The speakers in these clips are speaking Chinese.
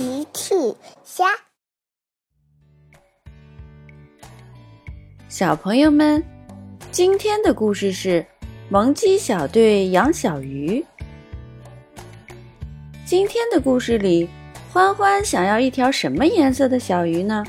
奇趣虾，小朋友们，今天的故事是萌鸡小队养小鱼。今天的故事里，欢欢想要一条什么颜色的小鱼呢？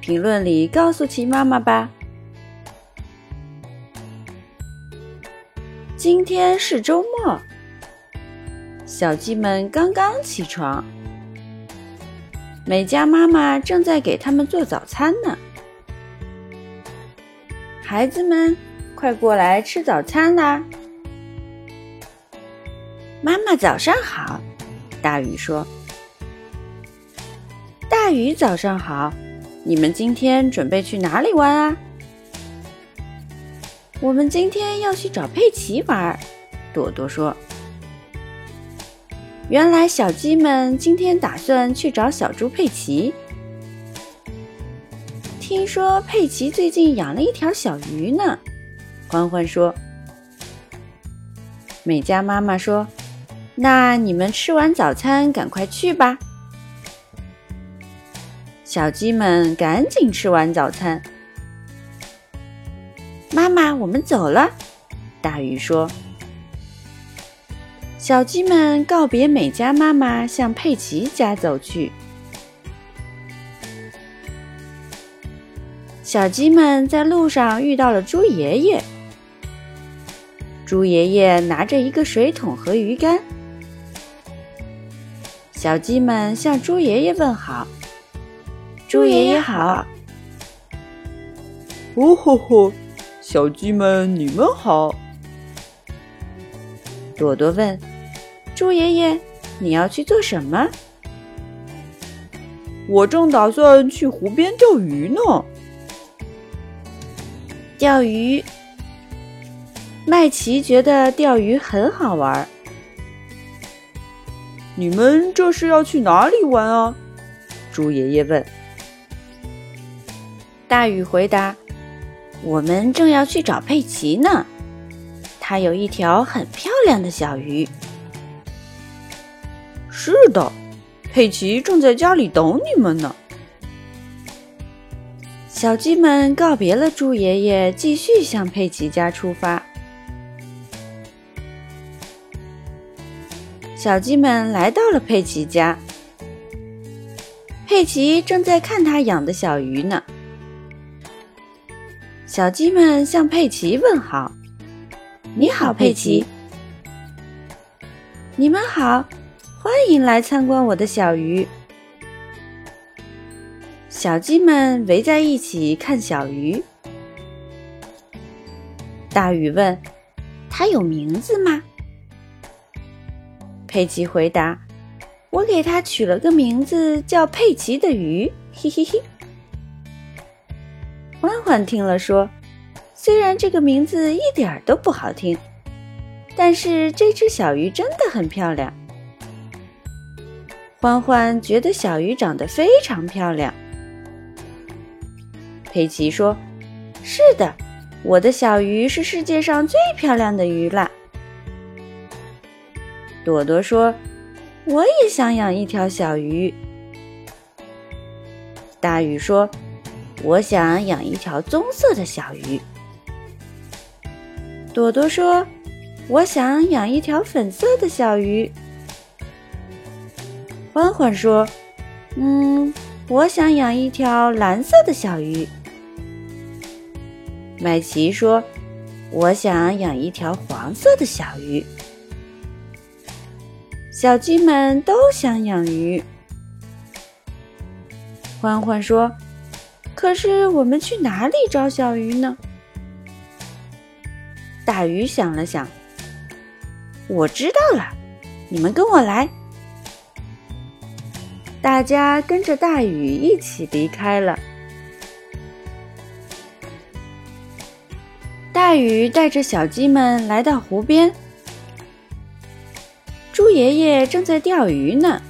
评论里告诉奇妈妈吧。今天是周末，小鸡们刚刚起床，美嘉妈妈正在给他们做早餐呢。孩子们，快过来吃早餐啦！妈妈早上好，大鱼说：“大鱼早上好，你们今天准备去哪里玩啊？”我们今天要去找佩奇玩，朵朵说。原来小鸡们今天打算去找小猪佩奇。听说佩奇最近养了一条小鱼呢，欢欢说。美嘉妈妈说：“那你们吃完早餐赶快去吧。”小鸡们赶紧吃完早餐。妈妈，我们走了。大鱼说：“小鸡们告别美嘉妈妈，向佩奇家走去。”小鸡们在路上遇到了猪爷爷。猪爷爷拿着一个水桶和鱼竿。小鸡们向猪爷爷问好：“猪爷爷好。”哦吼吼！小鸡们，你们好。朵朵问：“猪爷爷，你要去做什么？”我正打算去湖边钓鱼呢。钓鱼，麦琪觉得钓鱼很好玩。你们这是要去哪里玩啊？猪爷爷问。大鱼回答。我们正要去找佩奇呢，他有一条很漂亮的小鱼。是的，佩奇正在家里等你们呢。小鸡们告别了猪爷爷，继续向佩奇家出发。小鸡们来到了佩奇家，佩奇正在看他养的小鱼呢。小鸡们向佩奇问好：“你好，佩奇。”“你们好，欢迎来参观我的小鱼。”小鸡们围在一起看小鱼。大鱼问：“它有名字吗？”佩奇回答：“我给它取了个名字，叫佩奇的鱼。”嘿嘿嘿。欢欢听了说：“虽然这个名字一点都不好听，但是这只小鱼真的很漂亮。”欢欢觉得小鱼长得非常漂亮。佩奇说：“是的，我的小鱼是世界上最漂亮的鱼啦。”朵朵说：“我也想养一条小鱼。”大鱼说。我想养一条棕色的小鱼。朵朵说：“我想养一条粉色的小鱼。”欢欢说：“嗯，我想养一条蓝色的小鱼。”麦琪说：“我想养一条黄色的小鱼。”小鸡们都想养鱼。欢欢说。可是我们去哪里找小鱼呢？大鱼想了想，我知道了，你们跟我来。大家跟着大雨一起离开了。大鱼带着小鸡们来到湖边，猪爷爷正在钓鱼呢。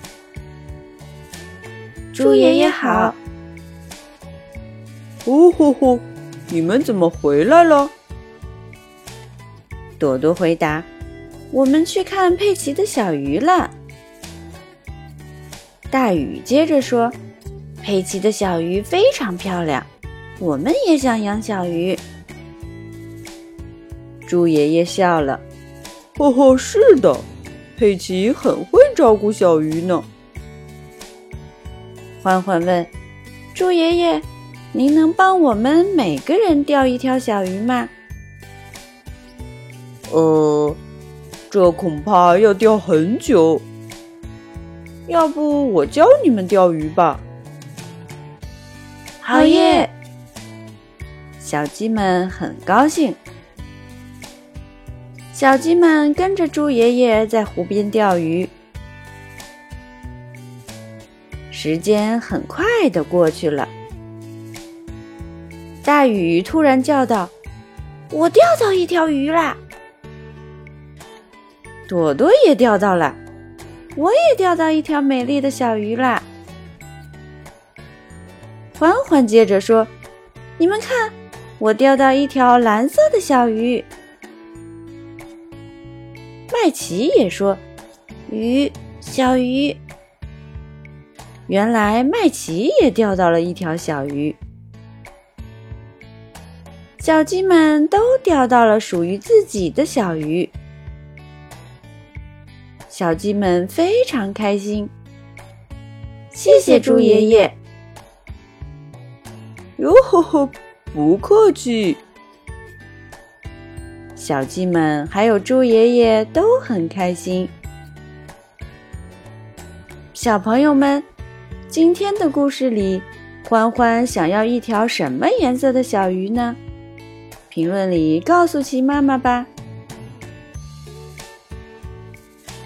猪爷爷好。呼呼呼！你们怎么回来了？朵朵回答：“我们去看佩奇的小鱼了。”大雨接着说：“佩奇的小鱼非常漂亮，我们也想养小鱼。”猪爷爷笑了：“哦吼，是的，佩奇很会照顾小鱼呢。”欢欢问：“猪爷爷，您能帮我们每个人钓一条小鱼吗？”“呃，这恐怕要钓很久。要不我教你们钓鱼吧？”“好耶！”小鸡们很高兴。小鸡们跟着猪爷爷在湖边钓鱼。时间很快的过去了，大雨突然叫道：“我钓到一条鱼啦！”朵朵也钓到了，我也钓到一条美丽的小鱼啦！欢欢接着说：“你们看，我钓到一条蓝色的小鱼。”麦琪也说：“鱼，小鱼。”原来麦琪也钓到了一条小鱼，小鸡们都钓到了属于自己的小鱼，小鸡们非常开心。谢谢猪爷爷！哟呵呵，不客气。小鸡们还有猪爷爷都很开心。小朋友们。今天的故事里，欢欢想要一条什么颜色的小鱼呢？评论里告诉奇妈妈吧。